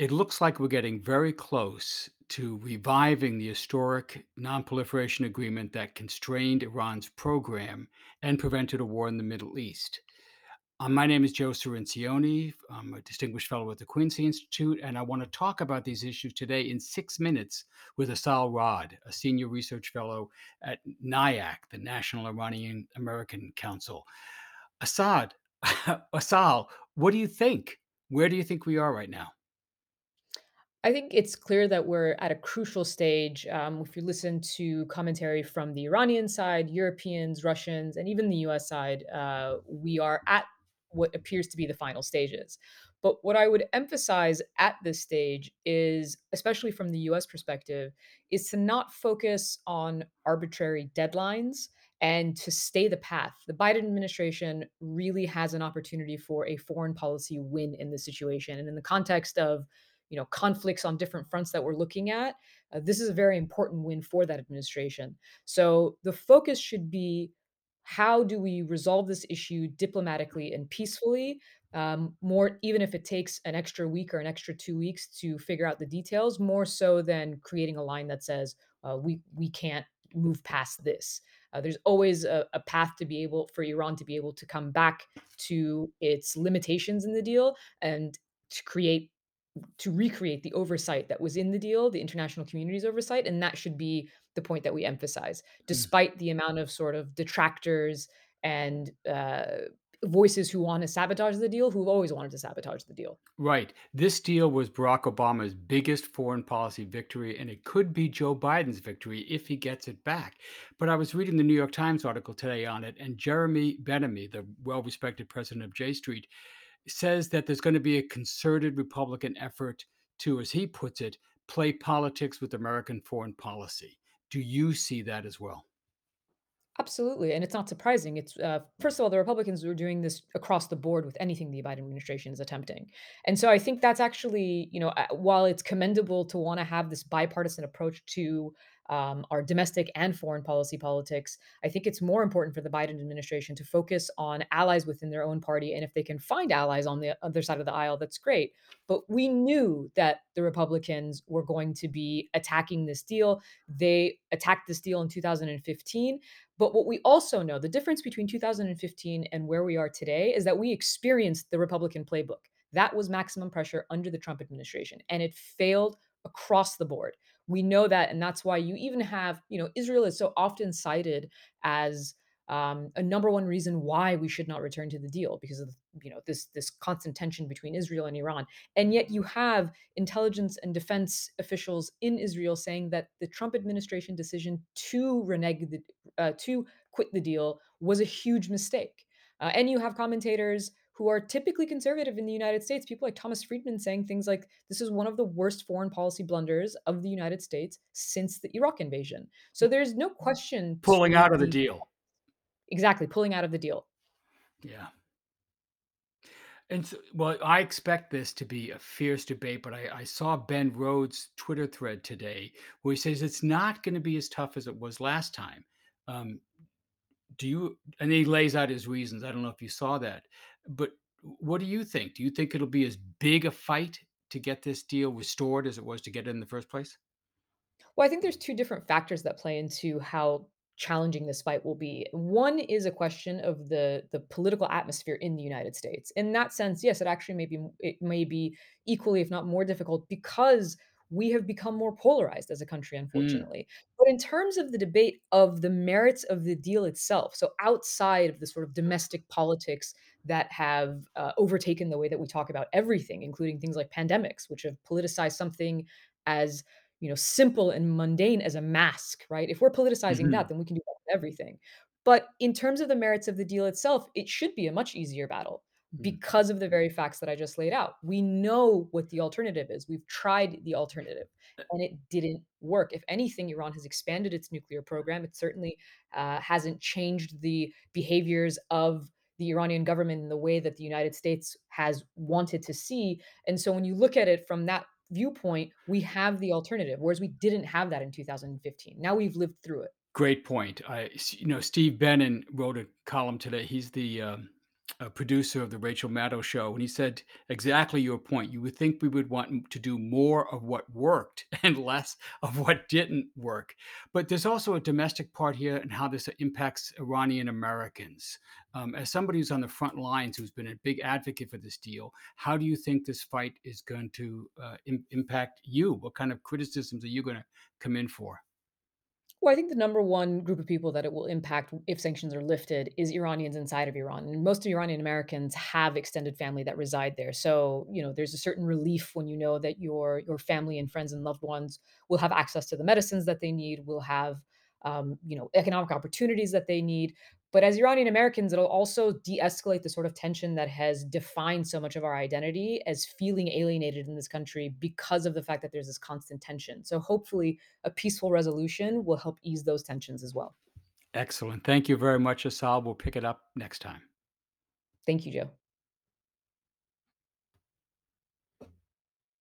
It looks like we're getting very close to reviving the historic non-proliferation agreement that constrained Iran's program and prevented a war in the Middle East. Um, my name is Joe Cirincione. I'm a distinguished fellow at the Quincy Institute, and I want to talk about these issues today in six minutes with Assal Rad, a senior research fellow at NIAC, the National Iranian American Council. Assad, Assal, what do you think? Where do you think we are right now? I think it's clear that we're at a crucial stage. Um, if you listen to commentary from the Iranian side, Europeans, Russians, and even the US side, uh, we are at what appears to be the final stages. But what I would emphasize at this stage is, especially from the US perspective, is to not focus on arbitrary deadlines and to stay the path. The Biden administration really has an opportunity for a foreign policy win in this situation. And in the context of you know conflicts on different fronts that we're looking at uh, this is a very important win for that administration. So the focus should be how do we resolve this issue diplomatically and peacefully um, more even if it takes an extra week or an extra two weeks to figure out the details more so than creating a line that says uh, we we can't move past this. Uh, there's always a, a path to be able for iran to be able to come back to its limitations in the deal and to create to recreate the oversight that was in the deal, the international community's oversight, and that should be the point that we emphasize, Mm. despite the amount of sort of detractors and uh, voices who want to sabotage the deal, who've always wanted to sabotage the deal. Right. This deal was Barack Obama's biggest foreign policy victory, and it could be Joe Biden's victory if he gets it back. But I was reading the New York Times article today on it, and Jeremy Ben-Ami, the well respected president of J Street, says that there's going to be a concerted Republican effort to, as he puts it, play politics with American foreign policy. Do you see that as well? Absolutely, and it's not surprising. It's uh, first of all, the Republicans were doing this across the board with anything the Biden administration is attempting, and so I think that's actually, you know, while it's commendable to want to have this bipartisan approach to um, our domestic and foreign policy politics, I think it's more important for the Biden administration to focus on allies within their own party, and if they can find allies on the other side of the aisle, that's great. But we knew that the Republicans were going to be attacking this deal. They attacked this deal in 2015 but what we also know, the difference between 2015 and where we are today is that we experienced the Republican playbook. That was maximum pressure under the Trump administration, and it failed across the board. We know that, and that's why you even have, you know, Israel is so often cited as um, a number one reason why we should not return to the deal because of you know this this constant tension between Israel and Iran, and yet you have intelligence and defense officials in Israel saying that the Trump administration decision to renege the uh, to quit the deal was a huge mistake. Uh, and you have commentators who are typically conservative in the United States, people like Thomas Friedman saying things like, this is one of the worst foreign policy blunders of the United States since the Iraq invasion. So there's no question Pulling out of the the deal. exactly pulling out of the deal. Yeah. And so, well, I expect this to be a fierce debate, but I, I saw Ben Rhodes' Twitter thread today where he says it's not going to be as tough as it was last time. Um, do you? And he lays out his reasons. I don't know if you saw that, but what do you think? Do you think it'll be as big a fight to get this deal restored as it was to get it in the first place? Well, I think there's 2 different factors that play into how challenging this fight will be. One is a question of the the political atmosphere in the United States. In that sense, yes, it actually may be it may be equally, if not more difficult because we have become more polarized as a country, Mm, unfortunately. But in terms of the debate of the merits of the deal itself, so outside of the sort of domestic politics that have, uh, overtaken the way that we talk about everything, including things like pandemics, which have politicized something as you know, simple and mundane as a mask, right? If we're politicizing that, mhm, then we can do that with everything. But in terms of the merits of the deal itself, it should be a much easier battle. Because of the very facts that I just laid out. We know what the alternative is. We've tried the alternative and it didn't work. If anything, Iran has expanded its nuclear program. It certainly uh, hasn't changed the behaviors of the Iranian government in the way that the United States has wanted to see. And so when you look at it from that viewpoint, we have the alternative, whereas we didn't have that in 2015. Now we've lived through it. Great point. I, you know, Steve Benen wrote a column today. He's the um, a producer of the Rachel Maddow show, and he said exactly your point. You would think we would want to do more of what worked and less of what didn't work. But there's also a domestic part here and how this impacts Iranian Americans. Um, as somebody who's on the front lines, who's been a big advocate for this deal, how do you think this fight is going to uh, im- impact you? What kind of criticisms are you going to come in for? Well, I think the number one group of people that it will impact if sanctions are lifted is Iranians inside of Iran. And most of Iranian Americans have extended family that reside there. So, you know, there's a certain relief when you know that your your family and friends and loved ones will have access to the medicines that they need, will have um, you know, economic opportunities that they need. But as Iranian Americans, it'll also de-escalate the sort of tension that has defined so much of our identity as feeling alienated in this country because of the fact that there's this constant tension. So hopefully a peaceful resolution will help ease those tensions as well. Excellent. Thank you very much, Assal. We'll pick it up next time. Thank you, Joe.